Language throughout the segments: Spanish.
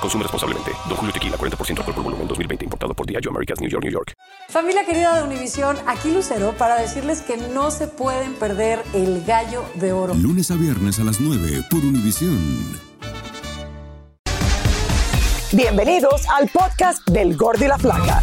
Consume responsablemente. Don Julio Tequila, 40% alcohol por volumen, 2020. Importado por Diageo Americas, New York, New York. Familia querida de Univisión, aquí Lucero para decirles que no se pueden perder el gallo de oro. Lunes a viernes a las 9 por Univisión. Bienvenidos al podcast del Gordo y la Flaca.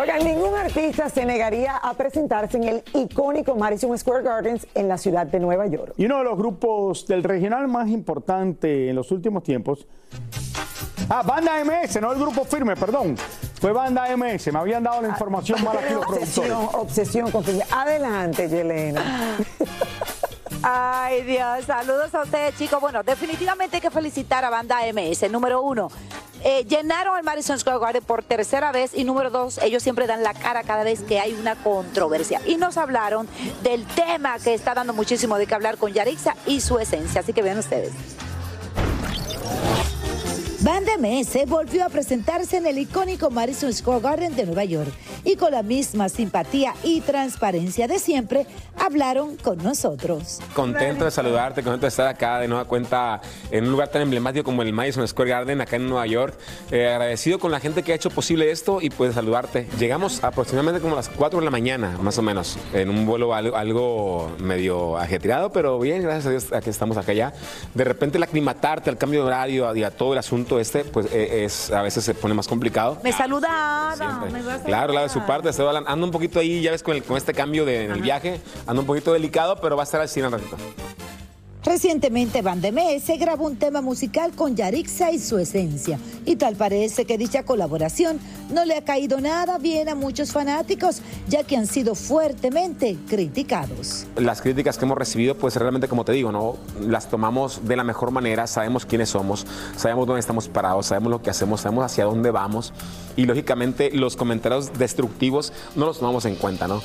Oigan, ningún artista se negaría a presentarse en el icónico Madison Square Gardens en la ciudad de Nueva York. Y uno de los grupos del regional más importante en los últimos tiempos. Ah, Banda MS, no el grupo firme, perdón. Fue Banda MS, me habían dado la información mal aquí los productores. Obsesión, obsesión con firme. Adelante, Yelena. Ay, Dios, saludos a ustedes, chicos. Bueno, definitivamente hay que felicitar a Banda MS. Número uno, eh, llenaron el Madison Square Garden por tercera vez. Y número dos, ellos siempre dan la cara cada vez que hay una controversia. Y nos hablaron del tema que está dando muchísimo de qué hablar con Yarixa y su esencia. Así que vean ustedes. Banda MS volvió a presentarse en el icónico Madison Square Garden de Nueva York y con la misma simpatía y transparencia de siempre hablaron con nosotros. Contento de saludarte, contento de estar acá de nueva cuenta en un lugar tan emblemático como el Madison Square Garden acá en Nueva York. Eh, agradecido con la gente que ha hecho posible esto y pues saludarte. Llegamos aproximadamente como a las 4 de la mañana, más o menos, en un vuelo algo, algo medio ajetreado, pero bien, gracias a Dios, aquí estamos acá ya. De repente el aclimatarte al cambio de horario y a todo el asunto este, pues eh, es, a veces se pone más complicado. Me saluda Ada, Siempre. me vas a Claro, la de su parte, hablando- ando un poquito ahí, ya ves, con, el- con este cambio de, en el viaje, ando un poquito delicado, pero va a estar al cine un ratito. Recientemente Banda MS grabó un tema musical con Yarixa y su esencia. Y tal parece que dicha colaboración no le ha caído nada bien a muchos fanáticos, ya que han sido fuertemente criticados. Las críticas que hemos recibido, pues realmente, como te digo, ¿no? Las tomamos de la mejor manera, sabemos quiénes somos, sabemos dónde estamos parados, sabemos lo que hacemos, sabemos hacia dónde vamos. Y lógicamente los comentarios destructivos no los tomamos en cuenta, ¿no?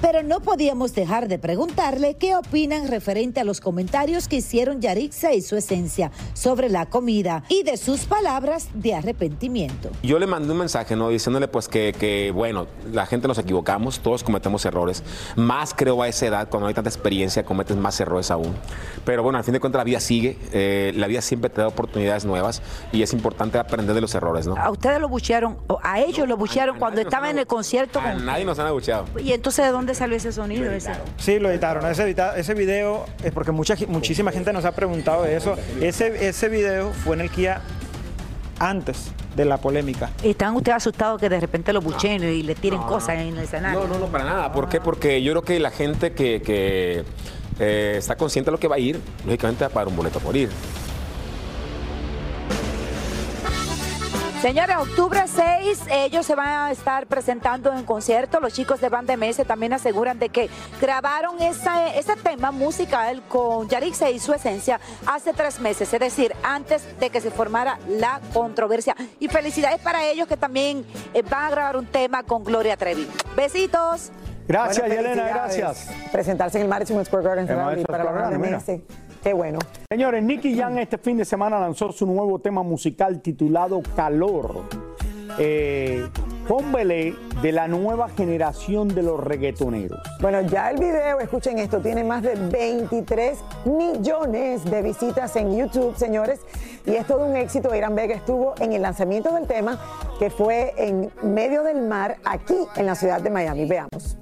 Pero no podíamos dejar de preguntarle qué opinan referente a los comentarios que hicieron Yarixa y su esencia sobre la comida y de sus palabras de arrepentimiento. Yo le mandé un mensaje, ¿no? Diciéndole pues que, que, bueno, la gente nos equivocamos, todos cometemos errores. Más creo a esa edad, cuando hay tanta experiencia, cometes más errores aún. Pero bueno, al fin de cuentas la vida sigue, eh, la vida siempre te da oportunidades nuevas y es importante aprender de los errores, ¿no? A ustedes lo buchearon, a ellos lo buchearon a cuando estaban en el concierto. A con- nadie nos han abucheado. Y entonces, ¿de dónde salió ese sonido? Ese? Sí, lo editaron. Ese, edita- ese video, es porque mucha, muchísima gente nos ha preguntado de eso. Ese, ese video fue en el Kia antes de la polémica. ¿Están ustedes asustados que de repente lo buchen y le tiren cosas en el escenario? No, no, no, para nada. ¿Por qué? Porque yo creo que la gente que, que, eh, está consciente de lo que va a ir, lógicamente va a pagar un boleto por ir. Señores, octubre 6, ellos se van a estar presentando en concierto. Los chicos de Banda MS también aseguran de que grabaron esa- ese tema musical con Yarixa y su esencia hace tres meses, es decir, antes de que se formara la controversia. Y felicidades para ellos que también eh, van a grabar un tema con Gloria Trevi. Besitos. Gracias, Bueno, Yelena, gracias. Presentarse en el Madison Square Garden para la Square Garden. Qué bueno. Señores, Nicky Jam este fin de semana lanzó su nuevo tema musical titulado Calor. Eh, Pómbele de la nueva generación de los reggaetoneros. Bueno, ya el video, escuchen esto, tiene más de 23 millones de visitas en YouTube, señores. Y es todo un éxito. Irán Vega estuvo en el lanzamiento del tema, que fue en medio del mar, aquí en la ciudad de Miami. Veamos.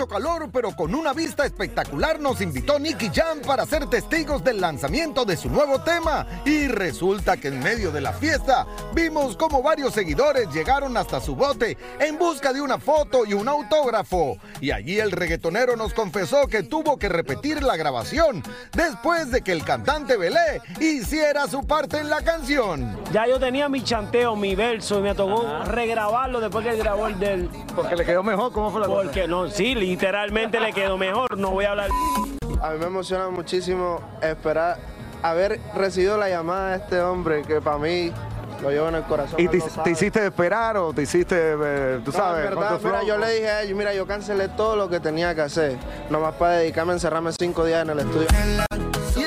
Mucho calor, pero con una vista espectacular, nos invitó Nicky Jam para ser testigos del lanzamiento de su nuevo tema. Y resulta que en medio de la fiesta vimos como varios seguidores llegaron hasta su bote en busca de una foto y un autógrafo. Y allí el reggaetonero nos confesó que tuvo que repetir la grabación después de que el cantante Belé hiciera su parte en la canción. Ya yo tenía mi chanteo, mi verso, y me tocó regrabarlo después que él grabó el del. Porque le quedó mejor, ¿cómo fue la cosa? Porque no, sí, literalmente le quedó mejor. No voy a hablar. A mí me emociona muchísimo esperar haber recibido la llamada de este hombre que para mí lo llevo en el corazón. ¿Y te, hiciste esperar o te hiciste, eh, tú No, sabes? en verdad, mira, flow? yo le dije a ellos, mira, yo cancelé todo lo que tenía que hacer, nomás para dedicarme a encerrarme cinco días en el estudio.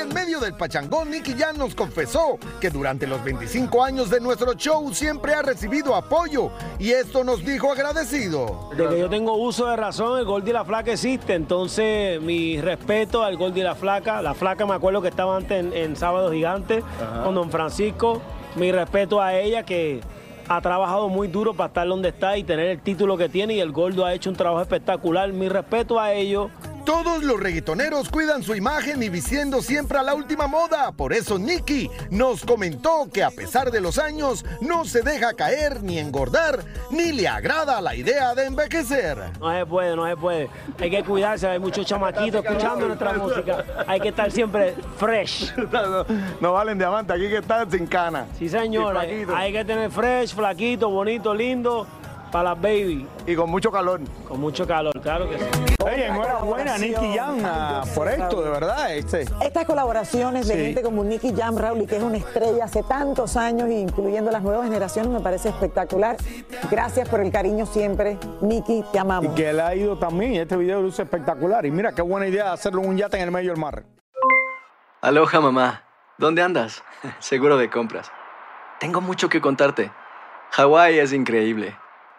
En medio del pachangón, Nicky Jam nos confesó que durante los 25 años de nuestro show siempre ha recibido apoyo y esto nos dijo agradecido. De que yo tengo uso de razón, el Goldie y la Flaca existe. Entonces, mi respeto al Goldie y la Flaca. La Flaca me acuerdo que estaba antes en, en Sábado Gigante con Don Francisco. Mi respeto a ella que ha trabajado muy duro para estar donde está y tener el título que tiene. Y el Gordo ha hecho un trabajo espectacular. Mi respeto a ellos. Todos los reggaetoneros cuidan su imagen y vistiendo siempre a la última moda. Por eso Nicky nos comentó que a pesar de los años no se deja caer ni engordar, ni le agrada la idea de envejecer. No se puede, no se puede. Hay que cuidarse, hay muchos chamaquitos escuchando nuestra música. Hay que estar siempre fresh. no, no valen diamante, aquí que están sin cana. Sí, señor. Y Hay, flaquito. hay que tener fresh, flaquito, bonito, lindo para las baby. Y con mucho calor. Con mucho calor, claro que sí. Oye, enhorabuena, Nicky Jam, ah, por esto, de verdad. Este. Estas colaboraciones de Sí. gente como Nicky Jam, Raúl, y que es una estrella hace tantos años, incluyendo las nuevas generaciones, me parece espectacular. Gracias por el cariño siempre. Nicky, te Y amamos. que él ha ido también. Este video luce espectacular. Y mira qué buena idea hacerlo en un yate en el medio del mar. Aloha mamá, ¿dónde andas? Seguro de compras. Tengo mucho que contarte. Hawái es increíble.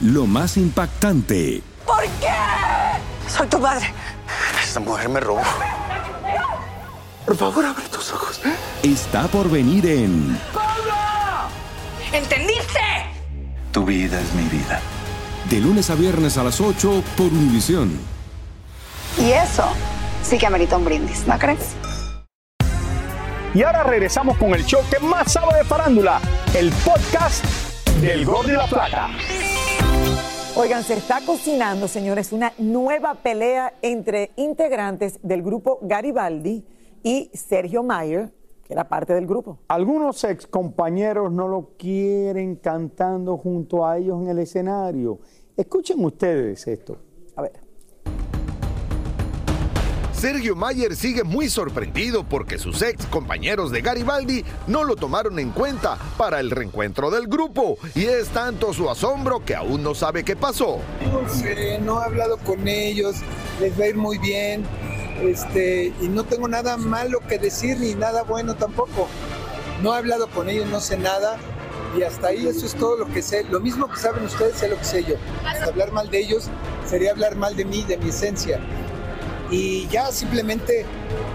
Lo más impactante, ¿Por qué? Soy tu padre. Esta mujer me robó. Por favor, abre tus ojos. está por venir en ¿Entendiste? Tu vida es mi vida. De lunes a viernes a las 8 por Univisión. Y eso sí que amerita un brindis, ¿no crees? Y ahora regresamos con el show que más sabe de farándula, el podcast del Gordo y la Plata. Oigan, se está cocinando, señores, una nueva pelea entre integrantes del grupo Garibaldi y Sergio Mayer, que era parte del grupo. Algunos ex compañeros no lo quieren cantando junto a ellos en el escenario. Escuchen ustedes esto. A ver. Sergio Mayer sigue muy sorprendido porque sus ex compañeros de Garibaldi no lo tomaron en cuenta para el reencuentro del grupo y es tanto su asombro que aún no sabe qué pasó. No sé, no he hablado con ellos, les va a ir muy bien, este, y no tengo nada malo que decir ni nada bueno tampoco. No he hablado con ellos, no sé nada, y hasta ahí eso es todo lo que sé. Lo mismo que saben ustedes, sé lo que sé yo. Hablar mal de ellos sería hablar mal de mí, de mi esencia. Y ya simplemente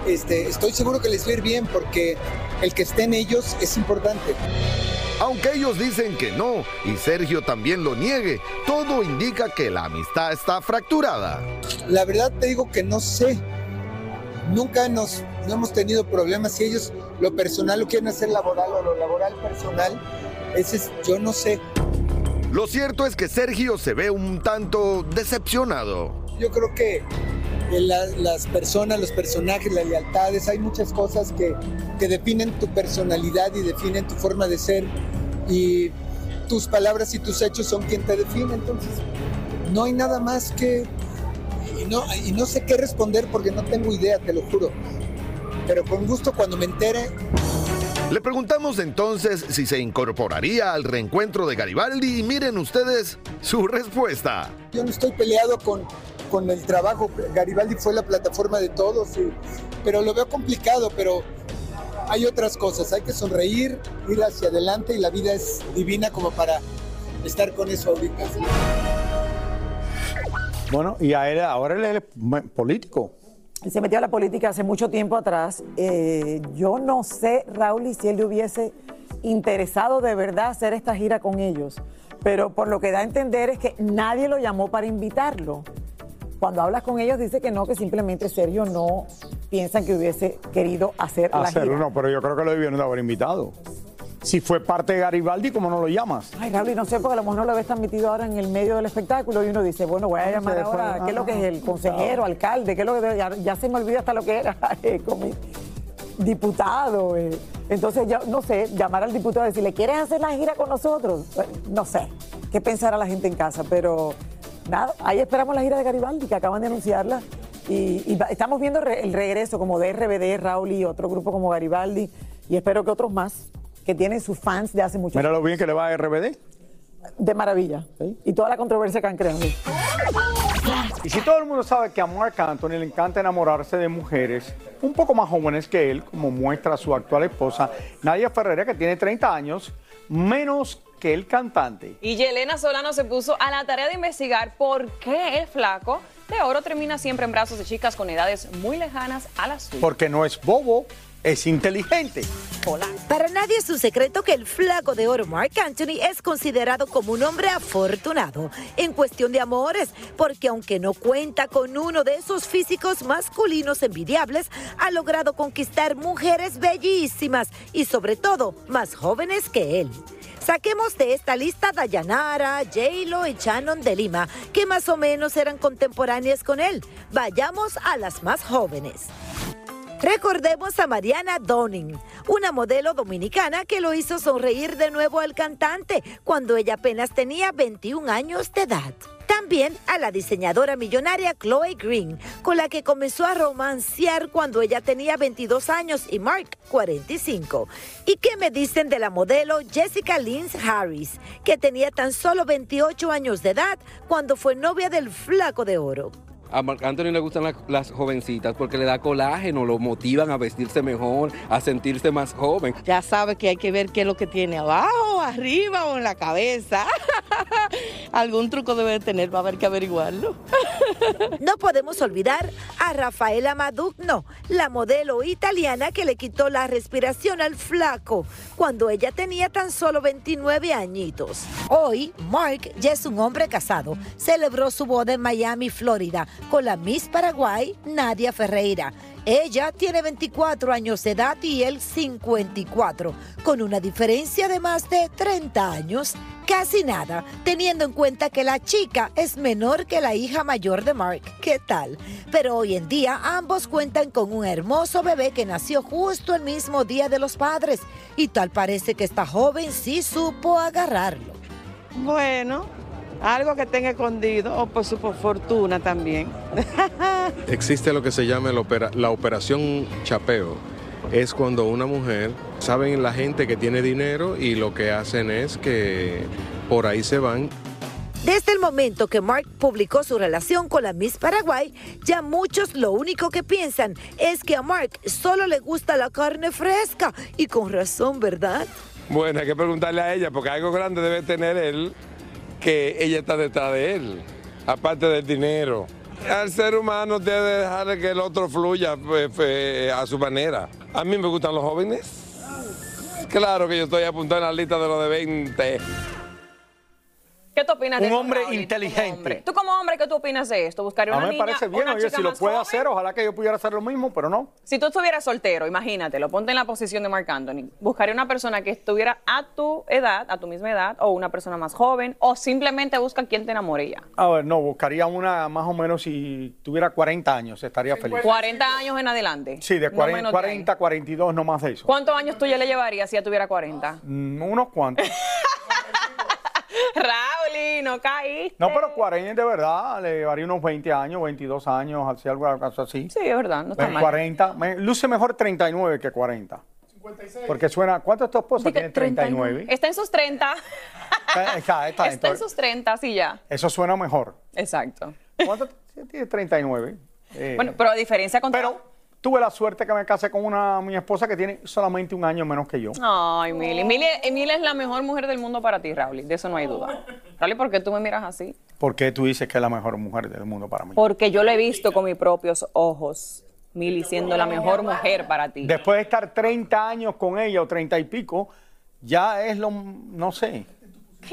este, estoy seguro que les va a ir bien porque el que estén ellos es importante. Aunque ellos dicen que no y Sergio también lo niegue, todo indica que la amistad está fracturada. La verdad te digo que no sé. Nunca nos no hemos tenido problemas. Si ellos lo personal lo quieren hacer laboral o lo laboral personal, ese es, yo no sé. Lo cierto es que Sergio se ve un tanto decepcionado. Yo creo que la- las personas, los personajes, las lealtades, hay muchas cosas que, que definen tu personalidad y definen tu forma de ser. Y tus palabras y tus hechos son quien te define. Entonces, no hay nada más que... Y no, y no sé qué responder porque no tengo idea, te lo juro. Pero con gusto cuando me entere, Le preguntamos entonces si se incorporaría al reencuentro de Garibaldi y miren ustedes su respuesta. yo no estoy peleado con, con el trabajo. Garibaldi fue la plataforma de todos, y- pero lo veo complicado, pero hay otras cosas. Hay que sonreír, ir hacia adelante y la vida es divina como para estar con eso ahorita. Bueno, y a él, ahora él es político. Se metió a la política hace mucho tiempo atrás. Eh, yo no sé, Raúl, y si él le hubiese interesado de verdad hacer esta gira con ellos. Pero por lo que da a entender es que nadie lo llamó para invitarlo. Cuando hablas con ellos dice que no, que simplemente Sergio no piensan que hubiese querido hacer la Hacerlo, gira. no, pero yo creo que lo debieron de haber invitado. Si fue parte de Garibaldi, ¿cómo no lo llamas? Ay, Raúl, no sé, porque a lo mejor no lo ves tan metido ahora en el medio del espectáculo y uno dice, bueno, voy a llamar ahora, ¿qué es lo que es el ah, consejero, alcalde? ¿Qué es lo que ya, ya se me olvida hasta lo que era? eh, diputado. eh. Entonces, yo no sé, llamar al diputado y decirle, ¿quieres hacer la gira con nosotros? Eh, No sé, qué pensará la gente en casa, pero nada, ahí esperamos la gira de Garibaldi, que acaban de anunciarla. Y, estamos viendo re- el regreso como de RBD, Raúl y otro grupo como Garibaldi, y espero que otros más que tienen sus fans de hace mucho Mira lo bien que le va a RBD. de maravilla. Y toda la controversia que han creado. Y si todo el mundo sabe que a Mark Anthony le encanta enamorarse de mujeres un poco más jóvenes que él, como muestra su actual esposa, Nadia Ferreira, que tiene 30 años, menos que el cantante. Y Yelena Solano se puso a la tarea de investigar por qué el flaco de oro termina siempre en brazos de chicas con edades muy lejanas a las suyas. Porque no es bobo, es inteligente. Para nadie es un secreto que el flaco de oro Mark Anthony es considerado como un hombre afortunado en cuestión de amores, porque aunque no cuenta con uno de esos físicos masculinos envidiables, ha logrado conquistar mujeres bellísimas y sobre todo más jóvenes que él. Saquemos de esta lista Dayanara, J-Lo y Shannon de Lima, que más o menos eran contemporáneas con él. Vayamos a las más jóvenes. Recordemos a Mariana Donning, una modelo dominicana que lo hizo sonreír de nuevo al cantante cuando ella apenas tenía 21 años de edad. También a la diseñadora millonaria Chloe Green, con la que comenzó a romancear cuando ella tenía 22 años y Mark 45. ¿Y qué me dicen de la modelo Jessica Lynn Harris, que tenía tan solo 28 años de edad cuando fue novia del flaco de oro? A Marc Anthony le gustan la- las jovencitas porque le da colágeno, lo motivan a vestirse mejor, a sentirse más joven. Ya sabe que hay que ver qué es lo que tiene abajo, arriba o en la cabeza. Algún truco debe de tener, va a haber que averiguarlo. No podemos olvidar a Rafaela Madugno, la modelo italiana que le quitó la respiración al flaco cuando ella tenía tan solo 29 añitos. Hoy, Mark ya es un hombre casado. Celebró su boda en Miami, Florida, con la Miss Paraguay, Nadia Ferreira. Ella tiene 24 años de edad y él 54, con una diferencia de más de 30 años. Casi nada, teniendo en cuenta que la chica es menor que la hija mayor de Mark. ¿Qué tal? Pero hoy en día ambos cuentan con un hermoso bebé que nació justo el mismo día de los padres. Y tal parece que esta joven sí supo agarrarlo. Bueno, algo que tenga escondido o por su fortuna también. Existe lo que se llama opera- la operación chapeo. Es cuando una mujer, saben la gente que tiene dinero y lo que hacen es que por ahí se van Desde el momento que Mark publicó su relación con la Miss Paraguay, ya muchos lo único que piensan es que a Mark solo le gusta la carne fresca. Y con razón, ¿verdad? Bueno, hay que preguntarle a ella, porque algo grande debe tener él, que ella está detrás de él, aparte del dinero. Al ser humano debe dejar que el otro fluya pues, eh, a su manera. A mí me gustan los jóvenes. Claro que yo estoy apuntado en la lista de los de 20. ¿Qué tú opinas de Un eso, hombre Raúl? inteligente. Tú como hombre, ¿qué tú opinas de esto? ¿Buscaría A una mí me niña, parece bien, una oye, chica si lo más puede joven? hacer, ojalá que yo pudiera hacer lo mismo, pero no. Si tú estuvieras soltero, imagínatelo, ponte en la posición de Marc Anthony. ¿Buscaría una persona que estuviera a tu edad, a tu misma edad, o una persona más joven, o simplemente busca quien te enamore ya? A ver, no, buscaría una más o menos si tuviera 40 años, estaría feliz. 40 años en adelante. Sí, de No 40, menos de ahí. 40 42, no más de eso. ¿Cuántos años tú ya le llevarías si ya tuviera 40? Mm, unos cuantos. No caíste. No, pero 40 de verdad, le llevaría unos 20 años, 22 años, así, algo algo así. Sí, es verdad, no está mal. 40, me- luce mejor 39 que 40. Porque suena, ¿cuánto es tu esposa? Tiene 39. Está en sus 30. Está, está, está, Está en sus 30, sí ya. eso suena mejor. Exacto. ¿Cuánto? Tiene 39. Eh, Bueno, pero a diferencia con... Pero tuve la suerte que me casé con una mi esposa que tiene solamente un año menos que yo. Ay, Mili. Mili, Mili es la mejor mujer del mundo para ti, Raúl. De eso no hay duda. Raúl, ¿por qué tú me miras así? ¿Por qué tú dices que es la mejor mujer del mundo para mí? Porque yo lo he visto con mis propios ojos. Mili siendo la mejor mujer para ti. Después de estar 30 años con ella o 30 y pico, ya es lo, no sé.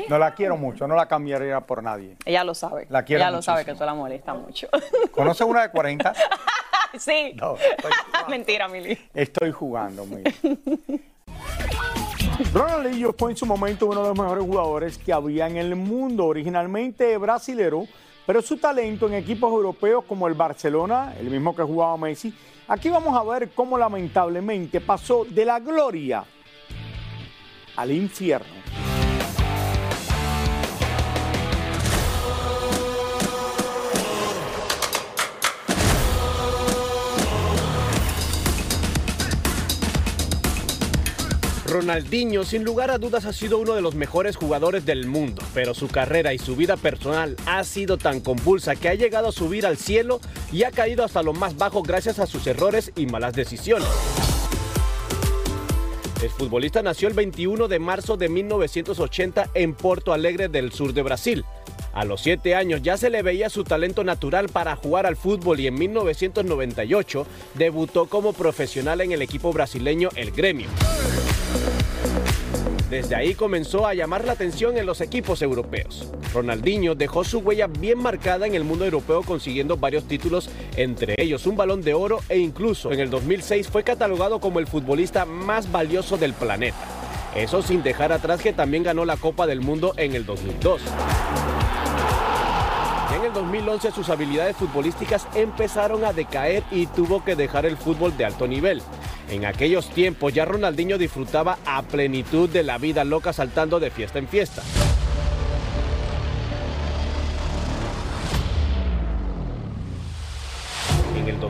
No la quiero mucho, no la cambiaría por nadie. Ella lo sabe. La quiero Ella lo sabe que tú la molesta mucho. ¿Conoces una de 40? sí. No, Mentira, Mili. Estoy jugando, mira. Ronaldinho fue en su momento uno de los mejores jugadores que había en el mundo, originalmente brasilero, pero su talento en equipos europeos como el Barcelona, el mismo que jugaba Messi, aquí vamos a ver cómo lamentablemente pasó de la gloria al infierno. Ronaldinho sin lugar a dudas ha sido uno de los mejores jugadores del mundo, pero su carrera y su vida personal ha sido tan convulsa que ha llegado a subir al cielo y ha caído hasta lo más bajo gracias a sus errores y malas decisiones. El futbolista nació el 21 de marzo de 1980 en Porto Alegre del sur de Brasil. A los 7 años ya se le veía su talento natural para jugar al fútbol y en 1998 debutó como profesional en el equipo brasileño El Gremio. Desde ahí comenzó a llamar la atención en los equipos europeos. Ronaldinho dejó su huella bien marcada en el mundo europeo consiguiendo varios títulos, entre ellos un balón de oro e incluso en el 2006 fue catalogado como el futbolista más valioso del planeta. Eso sin dejar atrás que también ganó la Copa del Mundo en el 2002. El 2011 sus habilidades futbolísticas empezaron a decaer y tuvo que dejar el fútbol de alto nivel. En aquellos tiempos ya Ronaldinho disfrutaba a plenitud de la vida loca saltando de fiesta en fiesta.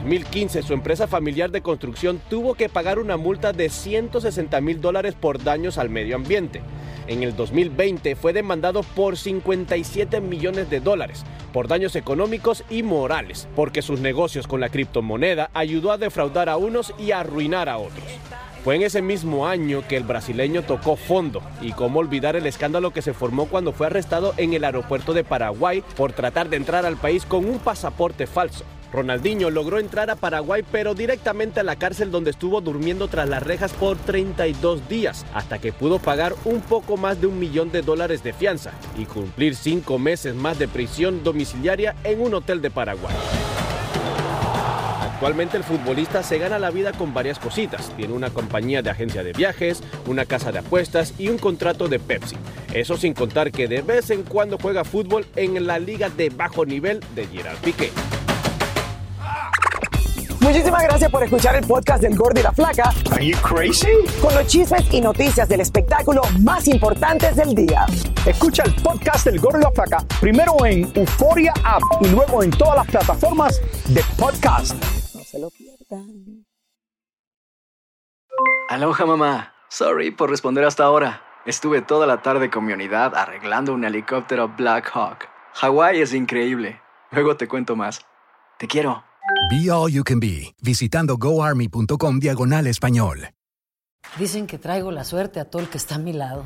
2015 su empresa familiar de construcción tuvo que pagar una multa de 160 mil dólares por daños al medio ambiente. En el 2020 fue demandado por 57 millones de dólares por daños económicos y morales, porque sus negocios con la criptomoneda ayudó a defraudar a unos y a arruinar a otros. Fue en ese mismo año que el brasileño tocó fondo y cómo olvidar el escándalo que se formó cuando fue arrestado en el aeropuerto de Paraguay por tratar de entrar al país con un pasaporte falso. Ronaldinho logró entrar a Paraguay pero directamente a la cárcel donde estuvo durmiendo tras las rejas por 32 días hasta que pudo pagar un poco más de un millón de dólares de fianza y cumplir cinco meses más de prisión domiciliaria en un hotel de Paraguay. Actualmente el futbolista se gana la vida con varias cositas. Tiene una compañía de agencia de viajes, una casa de apuestas y un contrato de Pepsi. Eso sin contar que de vez en cuando juega fútbol en la liga de bajo nivel de Gerard Piqué. Muchísimas gracias por escuchar el podcast del Gordo y la Flaca. Are you crazy? Con los chismes y noticias del espectáculo más importantes del día. Escucha el podcast del Gordo y la Flaca primero en Euforia App y luego en todas las plataformas de podcast. No se lo pierdan. Aloha mamá. Sorry por responder hasta ahora. Estuve toda la tarde con mi unidad arreglando un helicóptero Black Hawk. Hawái es increíble. Luego te cuento más. Te quiero. Be All You Can Be, visitando goarmy.com diagonal español. Dicen que traigo la suerte a todo el que está a mi lado.